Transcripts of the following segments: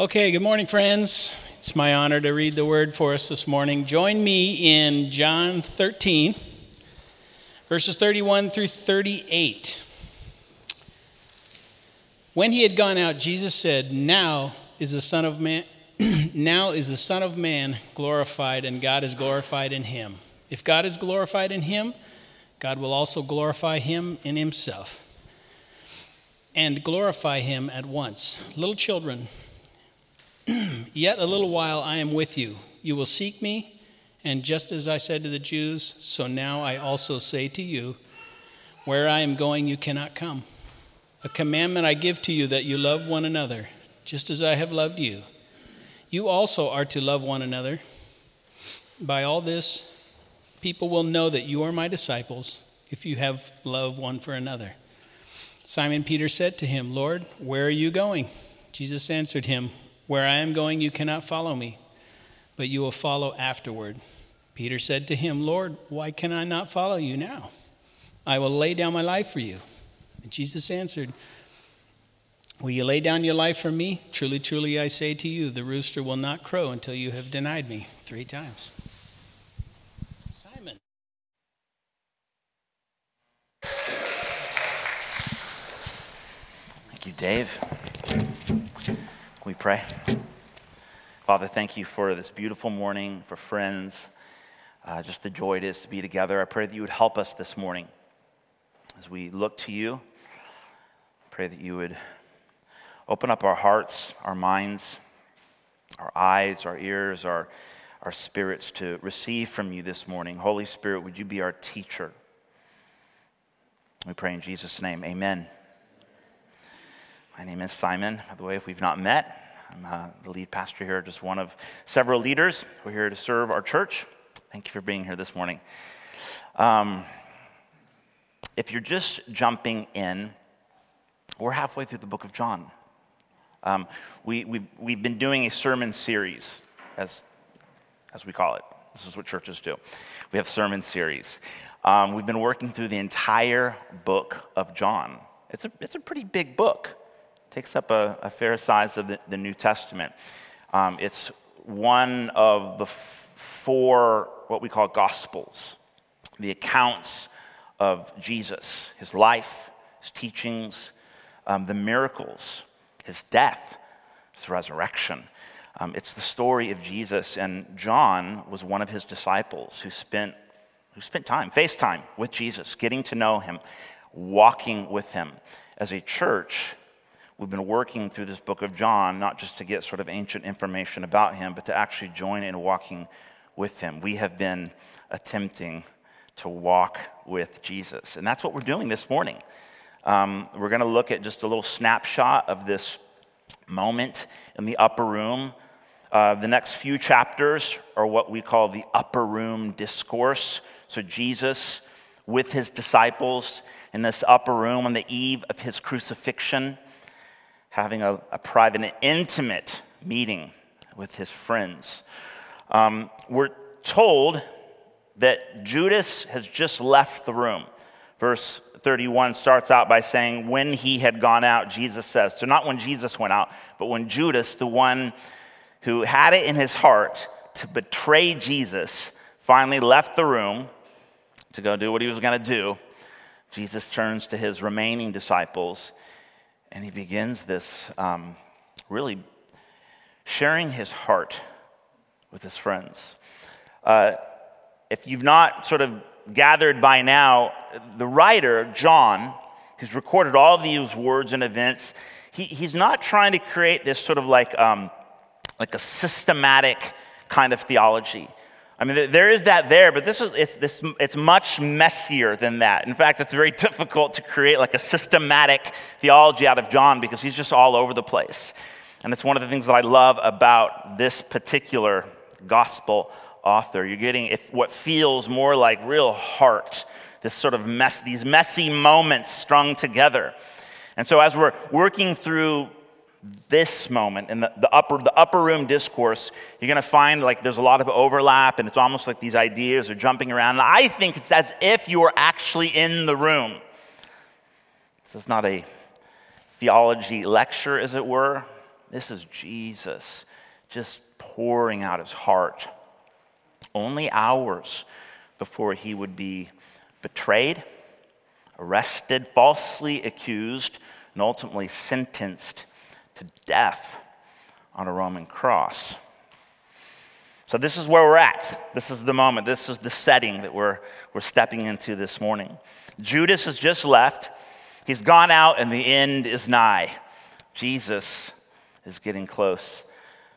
Okay, good morning, friends. It's my honor to read the word for us this morning. Join me in John 13, verses 31 through 38. When he had gone out, Jesus said, Now is the Son of Man. now is the Son of Man glorified, and God is glorified in him. If God is glorified in him, God will also glorify him in himself and glorify him at once. Little children, Yet a little while I am with you. You will seek me, and just as I said to the Jews, so now I also say to you, where I am going, you cannot come. A commandment I give to you that you love one another, just as I have loved you. You also are to love one another. By all this, people will know that you are my disciples if you have love one for another. Simon Peter said to him, Lord, where are you going? Jesus answered him, where I am going, you cannot follow me, but you will follow afterward. Peter said to him, Lord, why can I not follow you now? I will lay down my life for you. And Jesus answered, Will you lay down your life for me? Truly, truly, I say to you, the rooster will not crow until you have denied me three times. Simon. Thank you, Dave we pray? Father, thank you for this beautiful morning, for friends, uh, just the joy it is to be together. I pray that you would help us this morning as we look to you. Pray that you would open up our hearts, our minds, our eyes, our ears, our, our spirits to receive from you this morning. Holy Spirit, would you be our teacher? We pray in Jesus' name. Amen. My name is Simon, by the way, if we've not met. I'm uh, the lead pastor here, just one of several leaders. We're here to serve our church. Thank you for being here this morning. Um, if you're just jumping in, we're halfway through the book of John. Um, we, we've, we've been doing a sermon series, as, as we call it. This is what churches do. We have sermon series. Um, we've been working through the entire book of John. It's a, it's a pretty big book takes up a, a fair size of the, the New Testament. Um, it's one of the f- four, what we call Gospels, the accounts of Jesus, his life, his teachings, um, the miracles, his death, his resurrection. Um, it's the story of Jesus, and John was one of his disciples who spent, who spent time, face time with Jesus, getting to know him, walking with him. As a church, we've been working through this book of John, not just to get sort of ancient information about him, but to actually join in walking with him. We have been attempting to walk with Jesus. And that's what we're doing this morning. Um, we're going to look at just a little snapshot of this moment in the upper room. Uh, the next few chapters are what we call the upper room discourse. So, Jesus with his disciples in this upper room on the eve of his crucifixion having a, a private and intimate meeting with his friends. Um, we're told that Judas has just left the room. Verse 31 starts out by saying, When he had gone out, Jesus says. So, not when Jesus went out, but when Judas, the one who had it in his heart to betray Jesus, finally left the room to go do what he was going to do, Jesus turns to his remaining disciples and he begins this um, really sharing his heart with his friends. Uh, if you've not sort of gathered by now, the writer, John, who's recorded all these words and events, he, he's not trying to create this sort of like, um, like a systematic kind of theology. I mean, there is that there, but this is, it's, this, it's much messier than that. In fact, it's very difficult to create like a systematic theology out of John because he's just all over the place. And it's one of the things that I love about this particular gospel author. You're getting if, what feels more like real heart, this sort of mess, these messy moments strung together. And so as we're working through this moment in the, the, upper, the upper room discourse, you're going to find like there's a lot of overlap and it's almost like these ideas are jumping around. I think it's as if you were actually in the room. This is not a theology lecture, as it were. This is Jesus just pouring out his heart. Only hours before he would be betrayed, arrested, falsely accused, and ultimately sentenced to death on a Roman cross. So, this is where we're at. This is the moment. This is the setting that we're, we're stepping into this morning. Judas has just left. He's gone out, and the end is nigh. Jesus is getting close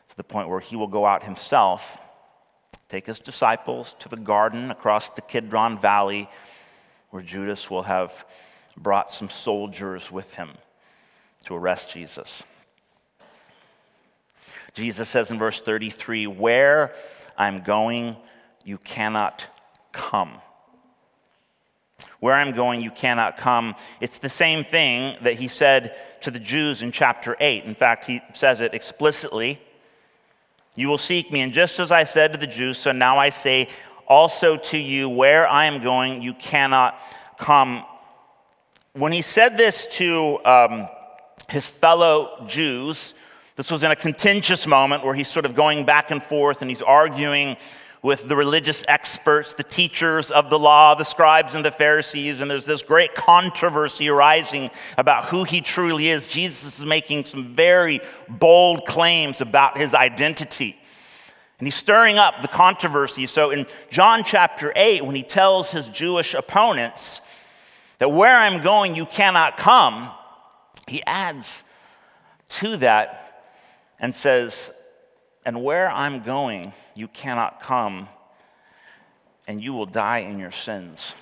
to the point where he will go out himself, take his disciples to the garden across the Kidron Valley, where Judas will have brought some soldiers with him to arrest Jesus. Jesus says in verse 33 Where I'm going, you cannot come. Where I'm going, you cannot come. It's the same thing that he said to the Jews in chapter 8. In fact, he says it explicitly. You will seek me, and just as I said to the Jews, so now I say also to you, where I am going, you cannot come. When he said this to um, his fellow Jews, this was in a contentious moment where he's sort of going back and forth and he's arguing with the religious experts, the teachers of the law, the scribes and the Pharisees, and there's this great controversy arising about who he truly is. Jesus is making some very bold claims about his identity. And he's stirring up the controversy. So in John chapter 8, when he tells his Jewish opponents that where I'm going, you cannot come, he adds to that and says, And where I'm going, you cannot come, and you will die in your sins.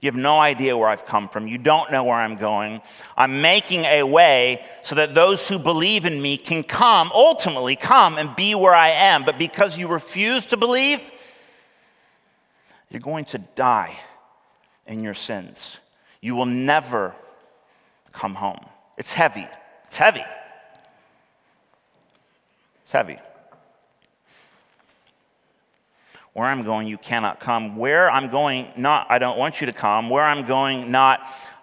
You have no idea where I've come from. You don't know where I'm going. I'm making a way so that those who believe in me can come, ultimately come and be where I am. But because you refuse to believe, you're going to die in your sins. You will never come home. It's heavy. It's heavy. It's heavy. Where I'm going, you cannot come. Where I'm going, not, I don't want you to come. Where I'm going, not,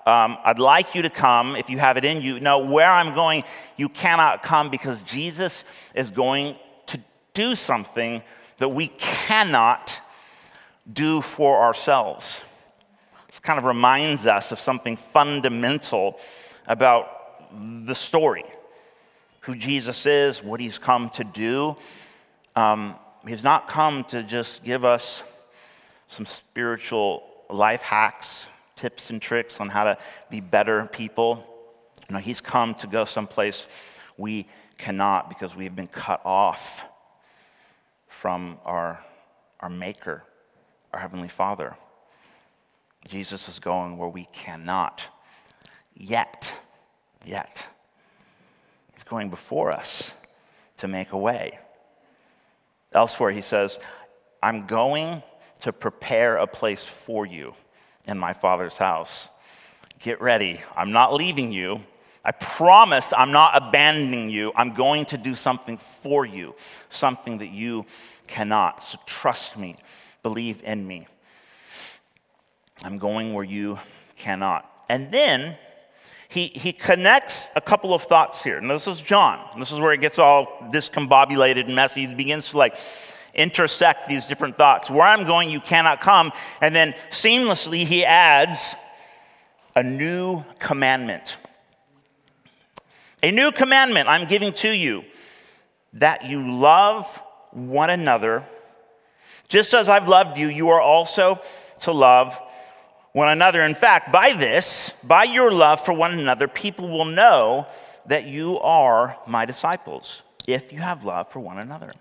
um, I'd like you to come if you have it in you. No, where I'm going, you cannot come because Jesus is going to do something that we cannot do for ourselves. This kind of reminds us of something fundamental about the story who Jesus is, what he's come to do. Um, he's not come to just give us some spiritual life hacks, tips and tricks on how to be better people. No, he's come to go someplace we cannot because we've been cut off from our, our Maker, our Heavenly Father. Jesus is going where we cannot yet. Yet going before us to make a way. Elsewhere, he says, I'm going to prepare a place for you in my Father's house. Get ready. I'm not leaving you. I promise I'm not abandoning you. I'm going to do something for you, something that you cannot. So trust me, believe in me. I'm going where you cannot. And then he, he connects a couple of thoughts here. And this is John. This is where it gets all discombobulated and messy. He begins to like intersect these different thoughts. Where I'm going, you cannot come. And then seamlessly, he adds a new commandment. A new commandment I'm giving to you that you love one another. Just as I've loved you, you are also to love one another. In fact, by this, by your love for one another, people will know that you are my disciples if you have love for one another.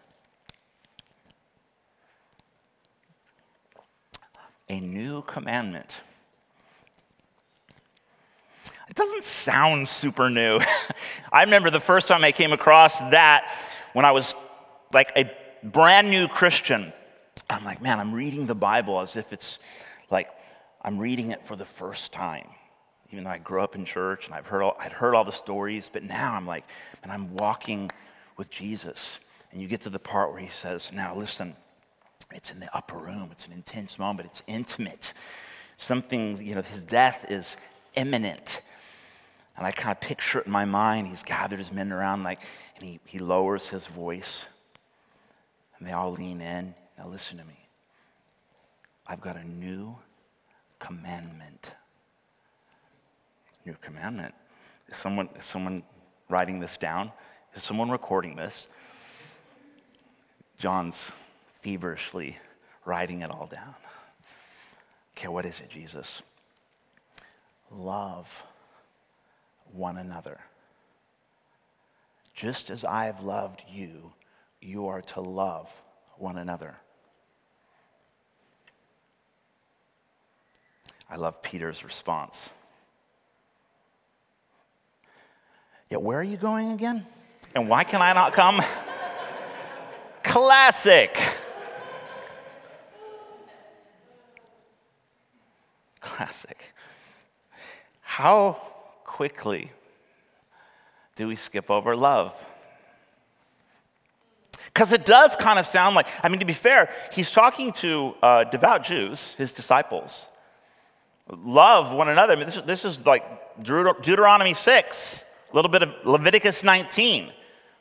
A new commandment. It doesn't sound super new. I remember the first time I came across that when I was like a brand new Christian. I'm like, man, I'm reading the Bible as if it's like I'm reading it for the first time. Even though I grew up in church and I've heard all, I'd heard all the stories, but now I'm like, and I'm walking with Jesus. And you get to the part where he says, Now listen, it's in the upper room. It's an intense moment. It's intimate. Something, you know, his death is imminent. And I kind of picture it in my mind. He's gathered his men around, like, and he, he lowers his voice. And they all lean in. Now, listen to me. I've got a new commandment. New commandment. Is someone, is someone writing this down? Is someone recording this? John's feverishly writing it all down. Okay, what is it, Jesus? Love one another. Just as I have loved you, you are to love one another. I love Peter's response. Yeah, where are you going again? And why can I not come? Classic. Classic. How quickly do we skip over love? Because it does kind of sound like, I mean, to be fair, he's talking to uh, devout Jews, his disciples. Love one another. I mean, this, this is like Deuteronomy 6, a little bit of Leviticus 19.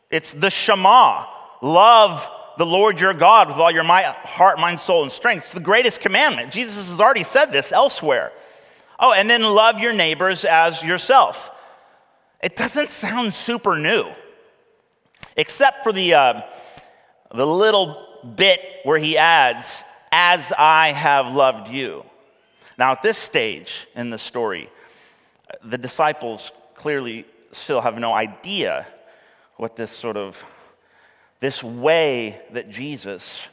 It's the Shema. Love the Lord your God with all your might, heart, mind, soul, and strength. It's the greatest commandment. Jesus has already said this elsewhere. Oh, and then love your neighbors as yourself. It doesn't sound super new, except for the, uh, the little bit where he adds, as I have loved you. Now, at this stage in the story, the disciples clearly still have no idea what this sort of this way that Jesus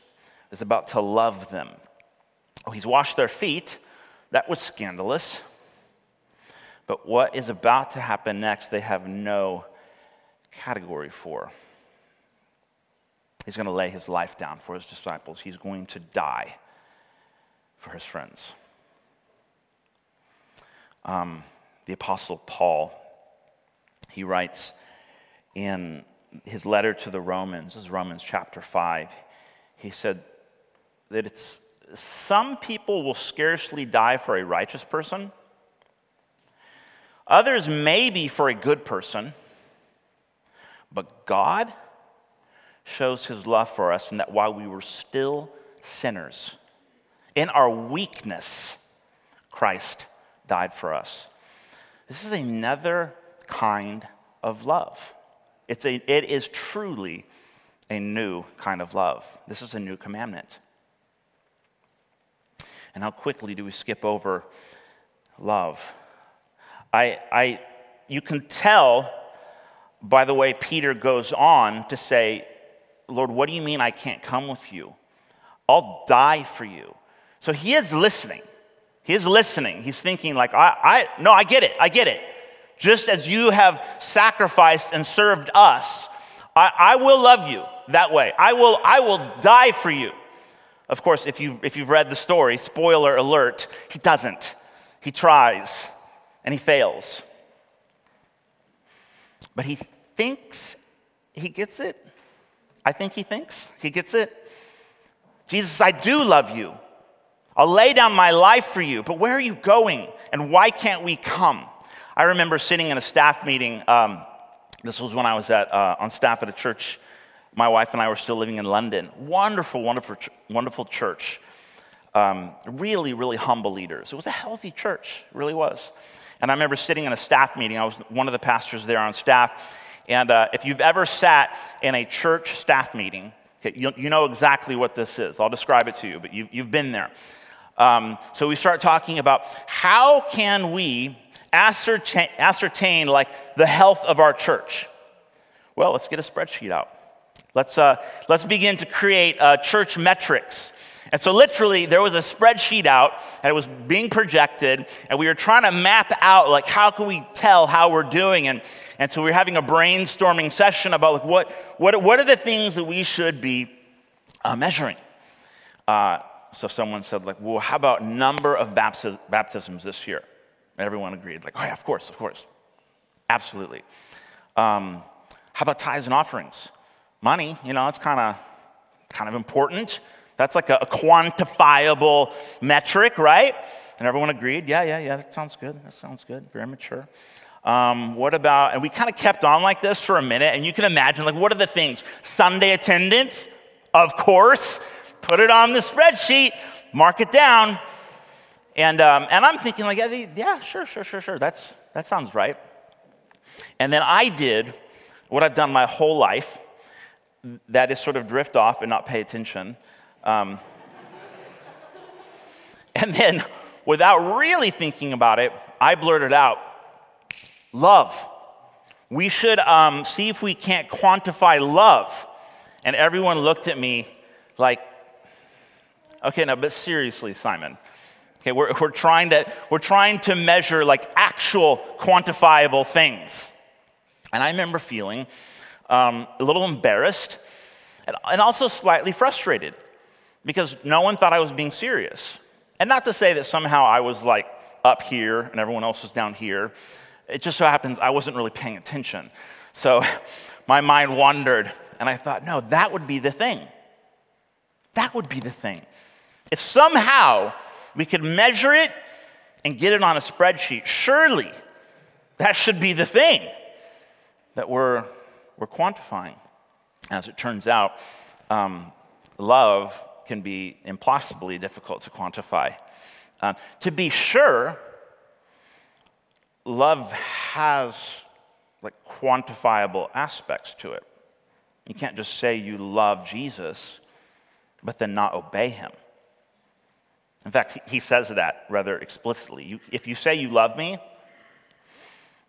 is about to love them. Oh, he's washed their feet. That was scandalous. But what is about to happen next, they have no category for. He's going to lay his life down for his disciples, he's going to die for his friends. Um, the Apostle Paul, he writes in his letter to the Romans, this is Romans chapter 5, he said that it's some people will scarcely die for a righteous person, others maybe for a good person, but God shows his love for us in that while we were still sinners, in our weakness, Christ died for us. This is another kind of love. It's a, it is truly a new kind of love. This is a new commandment. And how quickly do we skip over love? I, I, you can tell by the way Peter goes on to say, Lord, what do you mean I can't come with you? I'll die for you. So he is listening. He is listening. He's thinking, like, I, I no, I get it. I get it just as you have sacrificed and served us, I, I, will love you that way. I will, I will die for you. Of course, if, you, if you've read the story, spoiler alert, he doesn't. He tries and he fails. But he thinks he gets it. I think he thinks he gets it. Jesus, I do love you. I'll lay down my life for you, but where are you going and why can't we come? I remember sitting in a staff meeting. Um, this was when I was at, uh, on staff at a church. My wife and I were still living in London. Wonderful, wonderful, wonderful church. Um, really, really humble leaders. It was a healthy church, really was. And I remember sitting in a staff meeting. I was one of the pastors there on staff. And uh, if you've ever sat in a church staff meeting, okay, you, you, know exactly what this is. I'll describe it to you, but you, have been there. Um, so we start talking about how can we ascertain, ascertain like the health of our church? Well, let's get a spreadsheet out. Let's, uh, let's begin to create uh, church metrics. And so, literally, there was a spreadsheet out, and it was being projected, and we were trying to map out, like, how can we tell how we're doing? And, and so, we were having a brainstorming session about, like, what, what, what are the things that we should be uh, measuring? Uh, so, someone said, like, well, how about number of baptisms this year? Everyone agreed, like, oh, yeah, of course, of course. Absolutely. Um, how about tithes and offerings? Money, you know, it's kind of kind of important. That's like a, a, quantifiable metric, right? And everyone agreed, yeah, yeah, yeah, that sounds good. That sounds good. Very mature. Um, what about, and we kind of kept on like this for a minute, and you can imagine, like, what are the things? Sunday attendance, of course. Put it on the spreadsheet, mark it down. And, um, and I'm thinking, like, yeah, sure, sure, sure, sure. That's, that sounds right. And then I did what I've done my whole life that is sort of drift off and not pay attention. Um, and then, without really thinking about it, I blurted out love. We should um, see if we can't quantify love. And everyone looked at me like, okay, now, but seriously, Simon. Okay, we're, we're, trying to, we're trying to measure like actual quantifiable things. And I remember feeling um, a little embarrassed and, and also slightly frustrated because no one thought I was being serious. And not to say that somehow I was like up here and everyone else was down here. It just so happens I wasn't really paying attention. So my mind wandered and I thought, no, that would be the thing. That would be the thing. If somehow we could measure it and get it on a spreadsheet, surely that should be the thing that we're, we're quantifying. As it turns out, um, love can be impossibly difficult to quantify. Um, to be sure, love has like quantifiable aspects to it. You can't just say you love Jesus, but then not obey him. In fact, he says that rather explicitly. You, if you say you love me,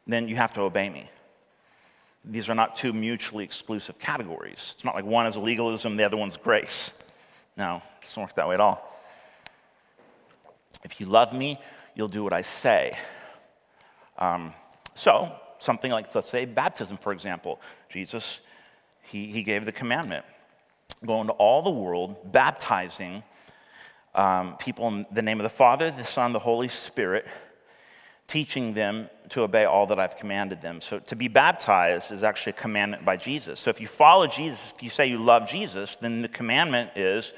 then you have to obey me. These are not two mutually exclusive categories. It's not like one is legalism, the other one's grace. No, it doesn't work that way at all. If you love me, you'll do what I say. Um, so, something like, let's say, baptism, for example. Jesus, he, he gave the commandment go into all the world, baptizing um, people in the name of the Father, the Son, the Holy Spirit, teaching them to obey all that I've commanded them. So to be baptized is actually a commandment by Jesus. So if you follow Jesus, if you say you love Jesus, then the commandment is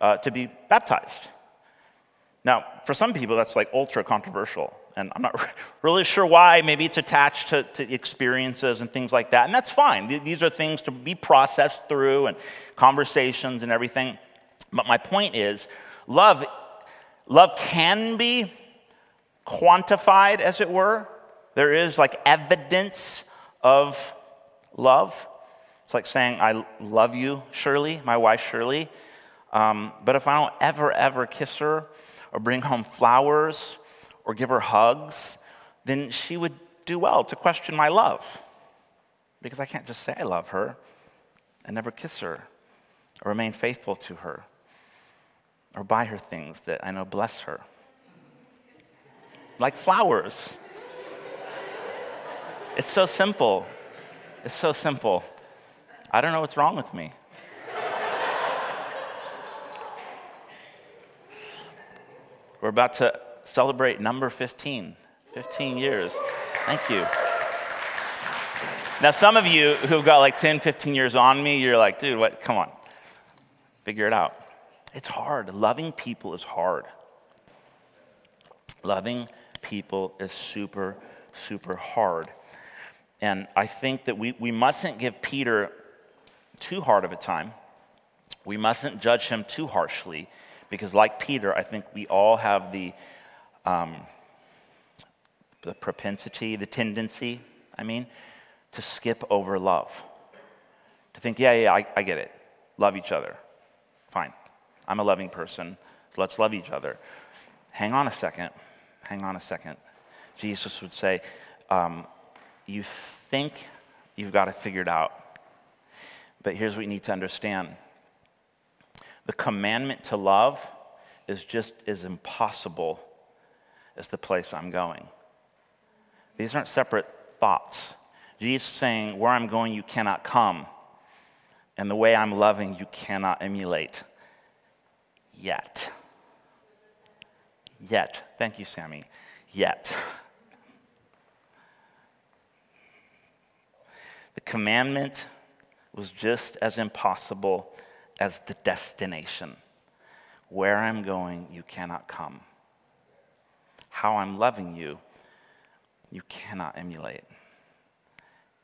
uh, to be baptized. Now, for some people, that's like ultra controversial. And I'm not really sure why. Maybe it's attached to, to experiences and things like that. And that's fine. These are things to be processed through and conversations and everything. But my point is, love, love can be quantified, as it were. There is like evidence of love. It's like saying, I love you, Shirley, my wife, Shirley. Um, but if I don't ever, ever kiss her or bring home flowers or give her hugs, then she would do well to question my love. Because I can't just say I love her and never kiss her or remain faithful to her or buy her things that I know bless her like flowers. It's so simple. It's so simple. I don't know what's wrong with me. We're about to celebrate number 15. 15 years. Thank you. Now, some of you who've got like 10, 15 years on me, you're like, dude, what? Come on. Figure it out. It's hard. Loving people is hard. Loving people is super, super hard. And I think that we, we mustn't give Peter too hard of a time. We mustn't judge him too harshly because, like Peter, I think we all have the, um, the propensity, the tendency, I mean, to skip over love. To think, yeah, yeah, I, I get it. Love each other. Fine. I'm a loving person. So let's love each other. Hang on a second hang on a second. Jesus would say, um, You think you've got it figured out, but here's what you need to understand the commandment to love is just as impossible as the place I'm going. These aren't separate thoughts. Jesus saying, Where I'm going, you cannot come. And the way I'm loving, you cannot emulate yet. Yet. Thank you, Sammy. Yet. The commandment was just as impossible as the destination. Where I'm going, you cannot come. How I'm loving you, you cannot emulate.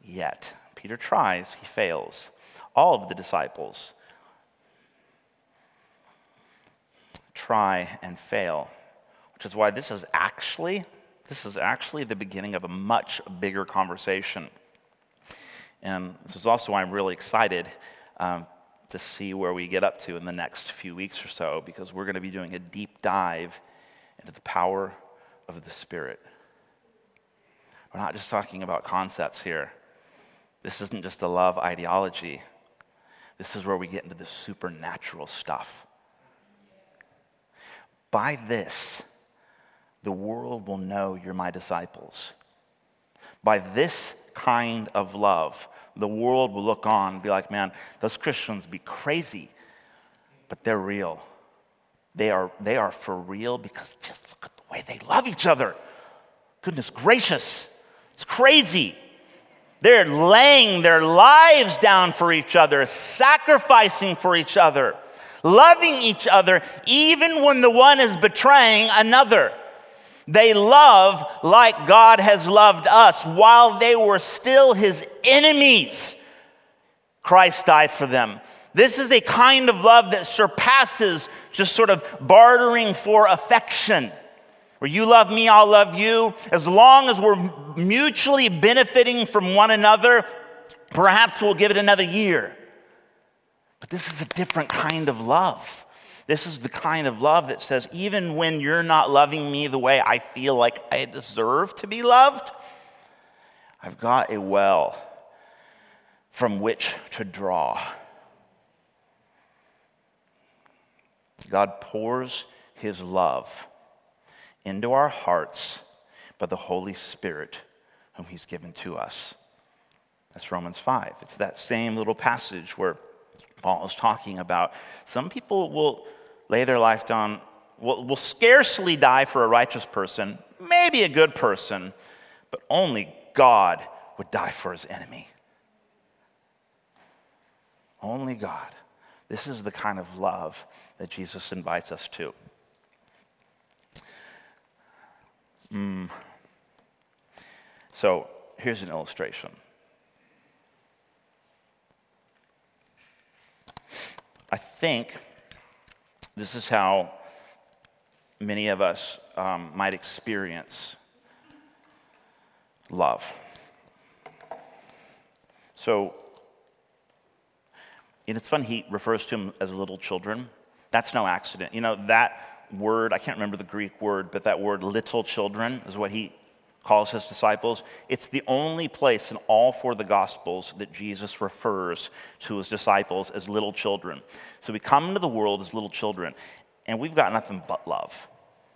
Yet, Peter tries, he fails. All of the disciples try and fail, which is why this is actually this is actually the beginning of a much bigger conversation. And this is also why I'm really excited um, to see where we get up to in the next few weeks or so, because we're going to be doing a deep dive into the power of the Spirit. We're not just talking about concepts here. This isn't just a love ideology. This is where we get into the supernatural stuff. By this, the world will know you're my disciples. By this kind of love, the world will look on and be like, man, those Christians be crazy, but they're real. They are, they are for real because just look at the way they love each other. Goodness gracious, it's crazy. They're laying their lives down for each other, sacrificing for each other, loving each other, even when the one is betraying another. They love like God has loved us while they were still his enemies. Christ died for them. This is a kind of love that surpasses just sort of bartering for affection. Where you love me, I'll love you. As long as we're mutually benefiting from one another, perhaps we'll give it another year. This is a different kind of love. This is the kind of love that says, even when you're not loving me the way I feel like I deserve to be loved, I've got a well from which to draw. God pours his love into our hearts by the Holy Spirit whom he's given to us. That's Romans 5. It's that same little passage where Paul is talking about some people will lay their life down, will, will scarcely die for a righteous person, maybe a good person, but only God would die for his enemy. Only God. This is the kind of love that Jesus invites us to. Mm. So here's an illustration. I think this is how many of us um, might experience love. So, and it's fun, he refers to them as little children. That's no accident. You know, that word, I can't remember the Greek word, but that word little children is what he calls his disciples. It's the only place in all four of the Gospels that Jesus refers to his disciples as little children. So we come into the world as little children, and we've got nothing but love.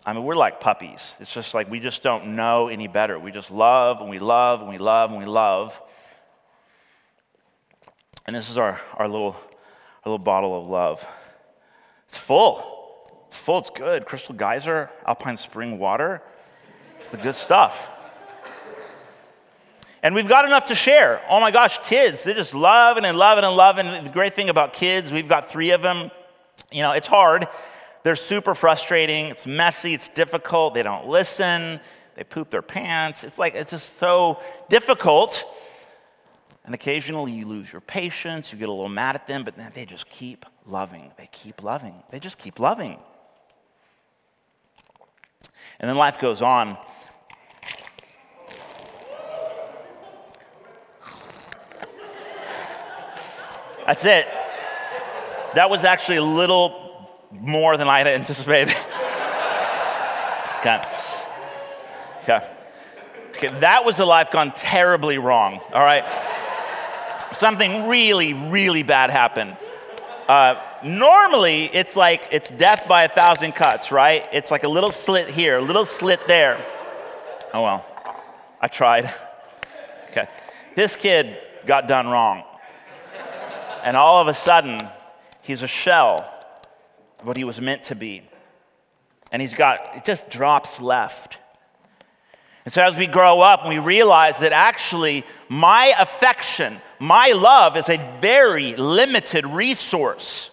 I mean, we're like puppies. It's just like we just don't know any better. We just love and we love and we love and we love. And this is our, our, little, our little bottle of love. It's full. It's full. It's good. Crystal Geyser, Alpine Spring water. It's the good stuff. And we've got enough to share. Oh my gosh, kids, they're just loving and loving and loving. The great thing about kids, we've got three of them. You know, it's hard. They're super frustrating. It's messy. It's difficult. They don't listen. They poop their pants. It's like, it's just so difficult. And occasionally you lose your patience. You get a little mad at them, but then they just keep loving. They keep loving. They just keep loving. And then life goes on. That's it. That was actually a little more than I had anticipated. okay. Okay. Okay, that was a life gone terribly wrong, all right? Something really, really bad happened. Uh, normally, it's like it's death by a thousand cuts, right? It's like a little slit here, a little slit there. Oh well, I tried. Okay. This kid got done wrong and all of a sudden, he's a shell of what he was meant to be. And he's got, it just drops left. And so as we grow up, we realize that actually my affection, my love is a very limited resource.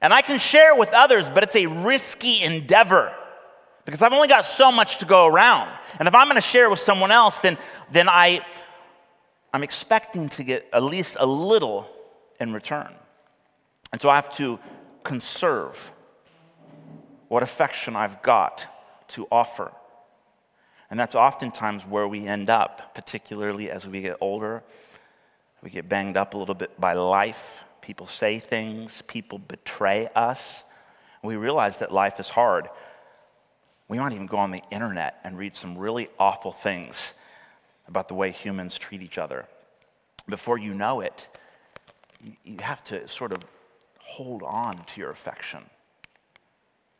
And I can share with others, but it's a risky endeavor. because I've only got so much to go around. And if I'm going to share with someone else, then, then I, I'm expecting to get at least a little in return. And so I have to conserve what affection I've got to offer. And that's oftentimes where we end up, particularly as we get older. We get banged up a little bit by life. People say things, people betray us. We realize that life is hard. We might even go on the internet and read some really awful things about the way humans treat each other. Before you know it, you have to sort of hold on to your affection.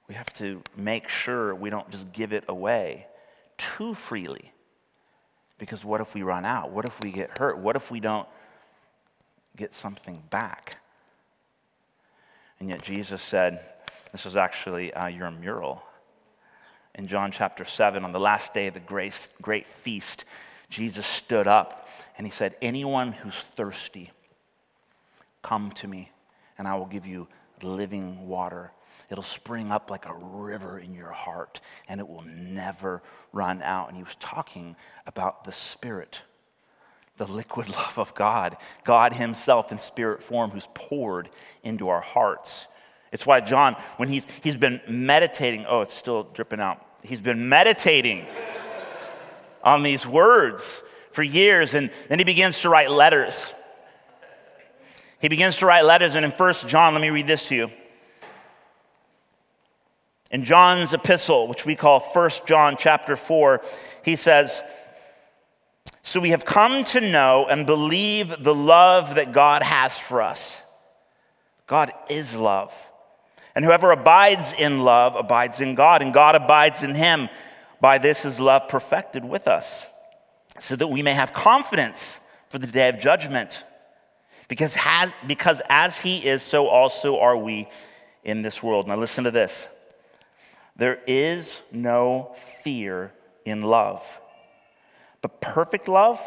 We have to make sure we don't just give it away too freely. Because what if we run out? What if we get hurt? What if we don't get something back? And yet Jesus said, this is actually uh, your mural. In John chapter 7, on the last day of the great, great feast, Jesus stood up and he said, Anyone who's thirsty, come to me, and I will give you living water. It'll spring up like a river in your heart, and it will never run out. And he was talking about the Spirit, the liquid love of God, God Himself in spirit form, who's poured into our hearts. It's why John, when he's, he's been meditating, oh, it's still dripping out. He's been meditating on these words for years, and then he begins to write letters. He begins to write letters, and in First John, let me read this to you. In John's epistle, which we call First John chapter 4, he says, So we have come to know and believe the love that God has for us. God is love. And whoever abides in love abides in God, and God abides in him. By this is love perfected with us, so that we may have confidence for the day of judgment. Because, has, because as he is, so also are we in this world. Now, listen to this there is no fear in love, but perfect love,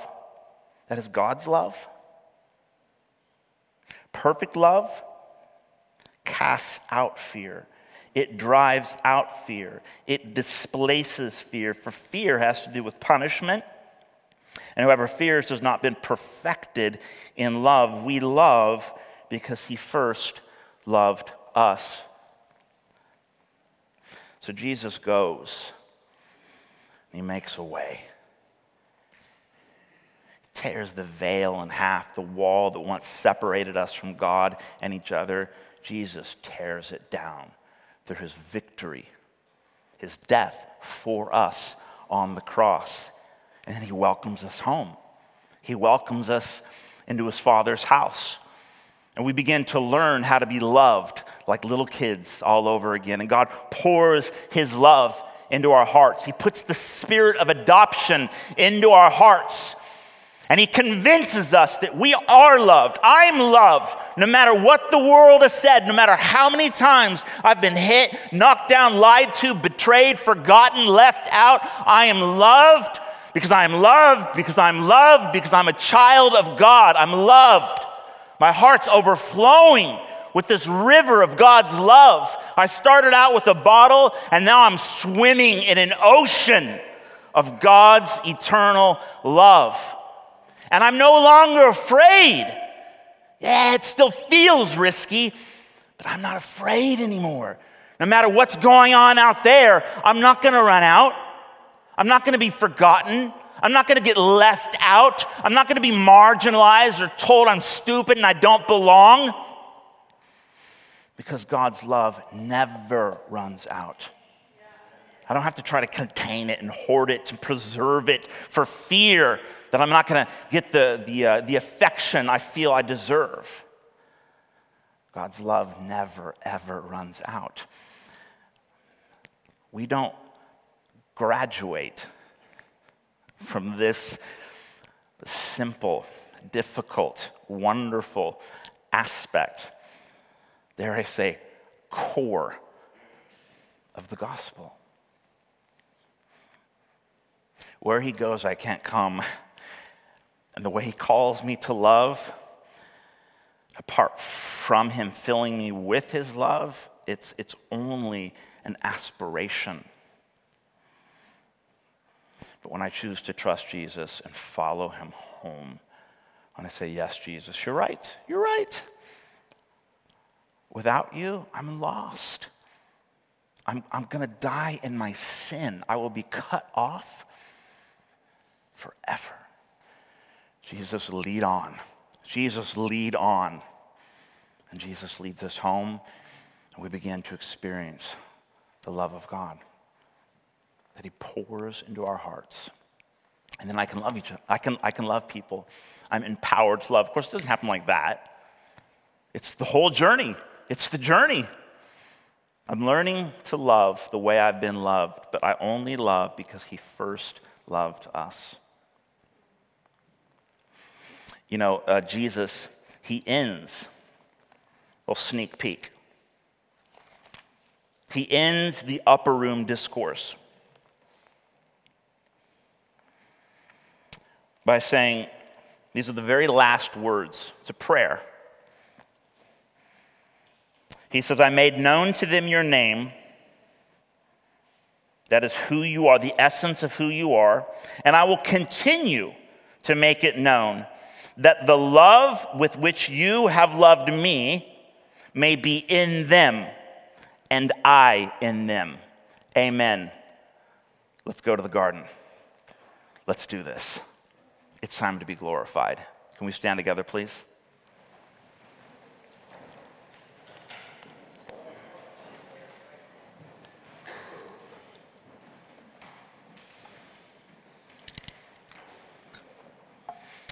that is God's love, perfect love casts out fear. It drives out fear. It displaces fear. For fear has to do with punishment. And whoever fears has not been perfected in love. We love because he first loved us. So Jesus goes, he makes a way. He tears the veil in half, the wall that once separated us from God and each other Jesus tears it down through his victory, his death for us on the cross. And then he welcomes us home. He welcomes us into his father's house. And we begin to learn how to be loved like little kids all over again. And God pours his love into our hearts. He puts the spirit of adoption into our hearts. And he convinces us that we are loved. I'm loved no matter what the world has said, no matter how many times I've been hit, knocked down, lied to, betrayed, forgotten, left out. I am loved because I am loved, because I'm loved, because I'm a child of God. I'm loved. My heart's overflowing with this river of God's love. I started out with a bottle, and now I'm swimming in an ocean of God's eternal love. And I'm no longer afraid. Yeah, it still feels risky, but I'm not afraid anymore. No matter what's going on out there, I'm not going to run out. I'm not going to be forgotten. I'm not going to get left out. I'm not going to be marginalized or told I'm stupid and I don't belong. Because God's love never runs out. I don't have to try to contain it and hoard it and preserve it for fear that I'm not going to get the, the, uh, the affection I feel I deserve. God's love never, ever runs out. We don't graduate from this simple, difficult, wonderful aspect, dare I say, core of the gospel. Where he goes, I can't come and the way He calls me to love, apart from Him filling me with His love, it's, it's only an aspiration. But when I choose to trust Jesus and follow him home, when I say, Yes, Jesus, you're right, you're right. Without you, I'm lost. I'm, I'm going to die in my sin. I will be cut off forever. Jesus, lead on. Jesus, lead on. And Jesus leads us home, and we begin to experience the love of God that He pours into our hearts. And then I can love each other. I can, I can love people. I'm empowered to love. Of course, it doesn't happen like that. It's the whole journey. It's the journey. I'm learning to love the way I've been loved, but I only love because He first loved us. You know, uh, Jesus, He ends, a little sneak peek. He ends the upper room discourse by saying, These are the very last words. It's a prayer. He says, I made known to them your name. That is who you are, the essence of who you are. And I will continue to make it known that the love with which you have loved me may be in them and I in them. Amen. Let's go to the garden. Let's do this. It's time to be glorified. Can we stand together, please?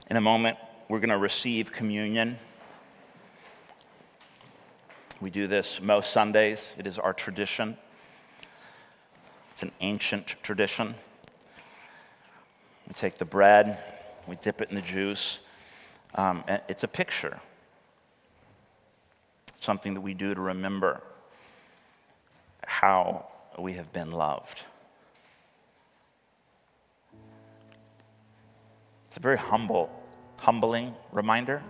In a moment, we're going to receive communion. We do this most Sundays, it is our tradition. It's an ancient tradition. We take the bread, we dip it in the juice. Um, it's a picture, it's something that we do to remember how we have been loved. It's a very humble, humbling reminder.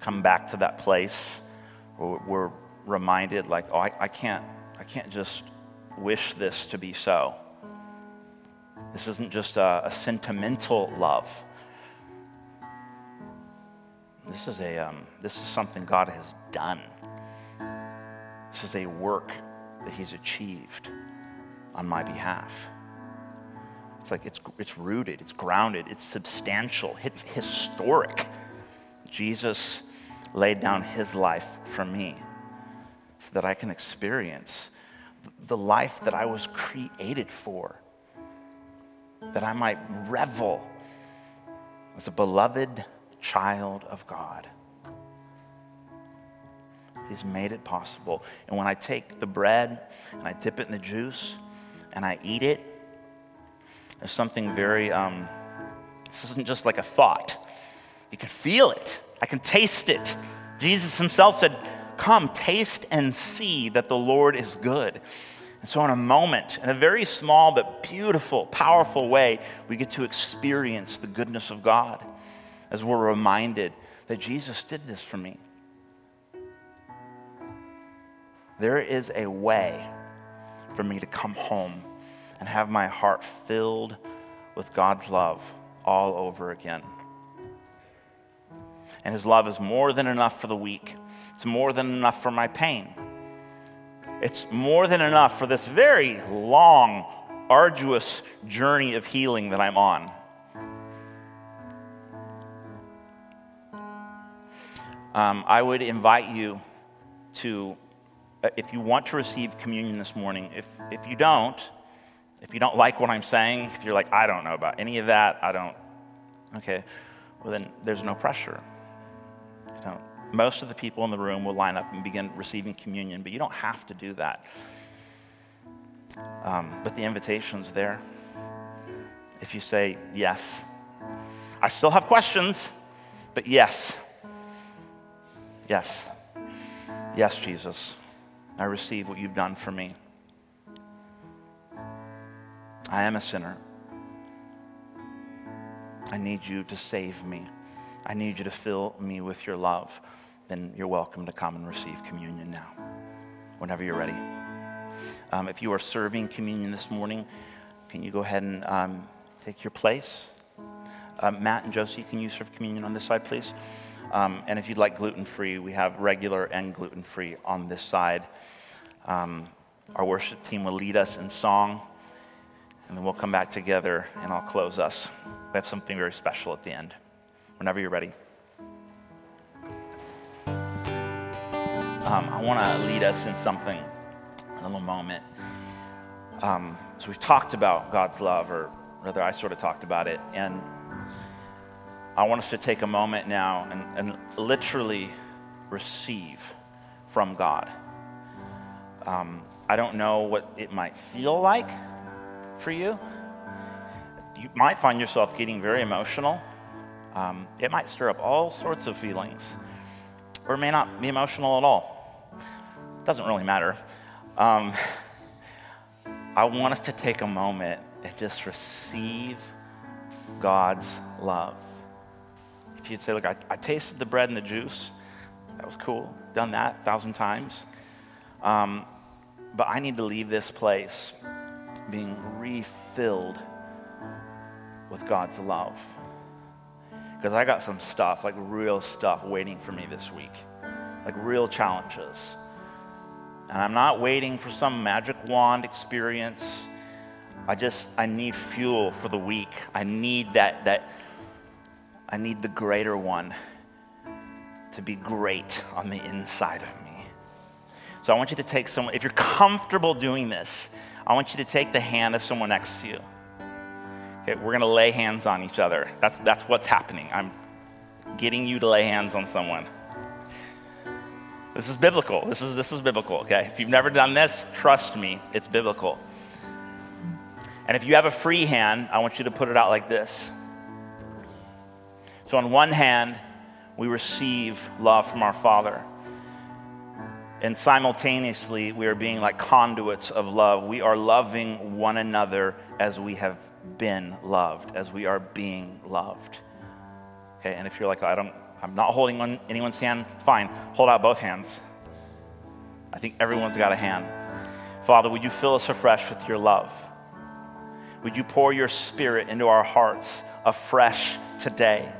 Come back to that place where we're reminded, like, oh, I, I can't, I can't just wish this to be so. This isn't just a, a sentimental love. This is, a, um, this is something God has done. This is a work that He's achieved on my behalf. It's like it's, it's rooted, it's grounded, it's substantial, it's historic. Jesus laid down his life for me so that I can experience the life that I was created for, that I might revel as a beloved child of God. He's made it possible. And when I take the bread and I dip it in the juice and I eat it, there's something very, um, this isn't just like a thought. You can feel it, I can taste it. Jesus himself said, Come, taste and see that the Lord is good. And so, in a moment, in a very small but beautiful, powerful way, we get to experience the goodness of God as we're reminded that Jesus did this for me. There is a way for me to come home and have my heart filled with God's love all over again. And His love is more than enough for the weak, it's more than enough for my pain. It's more than enough for this very long, arduous journey of healing that I'm on. Um, I would invite you to, uh, if you want to receive communion this morning, if, if you don't, if you don't like what I'm saying, if you're like, I don't know about any of that, I don't, okay, well, then there's no pressure. Most of the people in the room will line up and begin receiving communion, but you don't have to do that. Um, but the invitation's there. If you say yes, I still have questions, but yes. Yes. Yes, Jesus. I receive what you've done for me. I am a sinner. I need you to save me. I need you to fill me with your love. Then you're welcome to come and receive communion now, whenever you're ready. Um, if you are serving communion this morning, can you go ahead and um, take your place? Uh, Matt and Josie, can you serve communion on this side, please? Um, and if you'd like gluten free, we have regular and gluten free on this side. Um, our worship team will lead us in song, and then we'll come back together and I'll close us. We have something very special at the end. Whenever you're ready. Um, I want to lead us in something, a little moment. Um, so we've talked about God's love, or rather, I sort of talked about it, and I want us to take a moment now and, and literally receive from God. Um, I don't know what it might feel like for you. You might find yourself getting very emotional. Um, it might stir up all sorts of feelings, or it may not be emotional at all. Doesn't really matter. Um, I want us to take a moment and just receive God's love. If you'd say, Look, I, I tasted the bread and the juice, that was cool. Done that a thousand times. Um, but I need to leave this place being refilled with God's love. Because I got some stuff, like real stuff, waiting for me this week, like real challenges. And I'm not waiting for some magic wand experience. I just, I need fuel for the week. I need that, that, I need the greater one to be great on the inside of me. So I want you to take someone, if you're comfortable doing this, I want you to take the hand of someone next to you. Okay, we're gonna lay hands on each other. That's, that's what's happening. I'm getting you to lay hands on someone. This is biblical. This is, this is biblical, okay? If you've never done this, trust me, it's biblical. And if you have a free hand, I want you to put it out like this. So, on one hand, we receive love from our Father. And simultaneously, we are being like conduits of love. We are loving one another as we have been loved, as we are being loved. Okay, and if you're like, I don't, I'm not holding on anyone's hand, fine, hold out both hands. I think everyone's got a hand. Father, would you fill us afresh with your love? Would you pour your spirit into our hearts afresh today,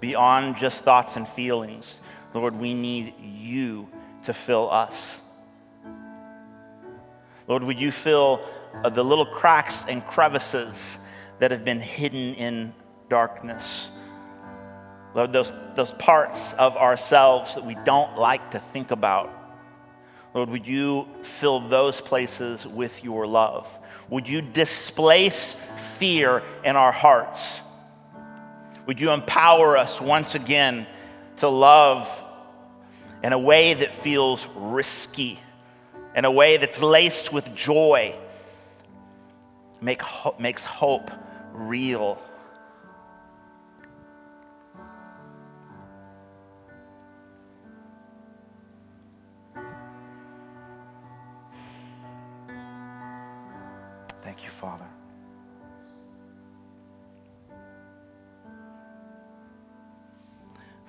beyond just thoughts and feelings? Lord, we need you to fill us. Lord, would you fill uh, the little cracks and crevices that have been hidden in darkness? Lord, those, those parts of ourselves that we don't like to think about. Lord, would you fill those places with your love? Would you displace fear in our hearts? Would you empower us once again to love in a way that feels risky, in a way that's laced with joy, make, makes hope real.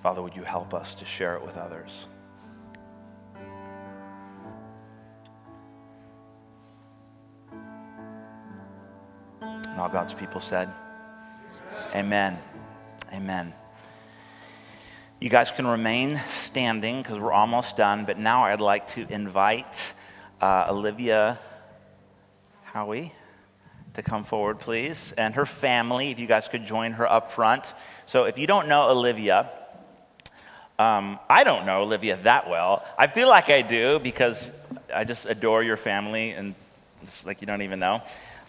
Father, would you help us to share it with others? And all God's people said, Amen. Amen. You guys can remain standing because we're almost done, but now I'd like to invite uh, Olivia Howie to come forward, please, and her family, if you guys could join her up front. So if you don't know Olivia, um, I don't know Olivia that well. I feel like I do because I just adore your family and it's like you don't even know.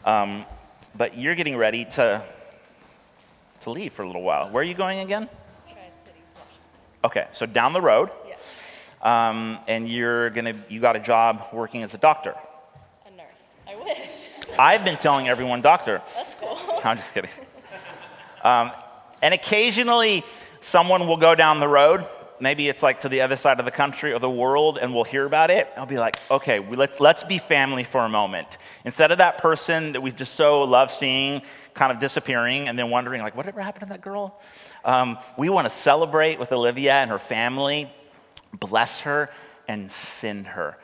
Um, but you're getting ready to, to leave for a little while. Where are you going again? Okay, so down the road. Yes, Um, and you're gonna, you got a job working as a doctor. a nurse. I wish. I've been telling everyone doctor. That's cool. I'm just kidding. Um, and occasionally, someone will go down the road. Maybe it's like to the other side of the country or the world, and we'll hear about it. I'll be like, okay, let's, let's be family for a moment. Instead of that person that we just so love seeing kind of disappearing and then wondering, like, whatever happened to that girl? Um, we want to celebrate with Olivia and her family, bless her, and send her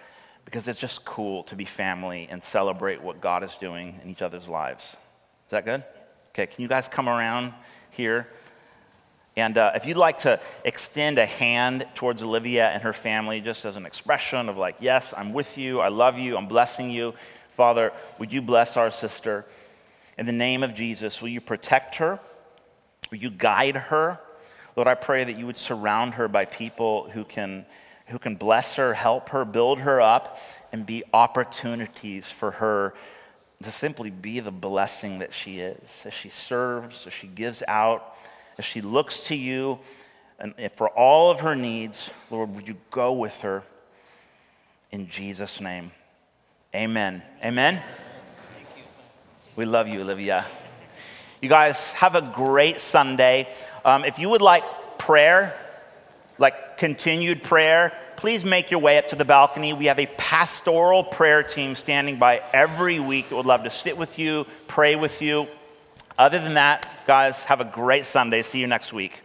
because it's just cool to be family and celebrate what God is doing in each other's lives. Is that good? Okay, can you guys come around here? And uh, if you'd like to extend a hand towards Olivia and her family, just as an expression of, like, yes, I'm with you, I love you, I'm blessing you. Father, would you bless our sister? In the name of Jesus, will you protect her? Will you guide her? Lord, I pray that you would surround her by people who can, who can bless her, help her, build her up, and be opportunities for her to simply be the blessing that she is as she serves, as she gives out, as she looks to you. And for all of her needs, Lord, would you go with her in Jesus' name? Amen. Amen. We love you, Olivia. You guys have a great Sunday. Um, if you would like prayer, like continued prayer, please make your way up to the balcony. We have a pastoral prayer team standing by every week that would love to sit with you, pray with you. Other than that, guys, have a great Sunday. See you next week.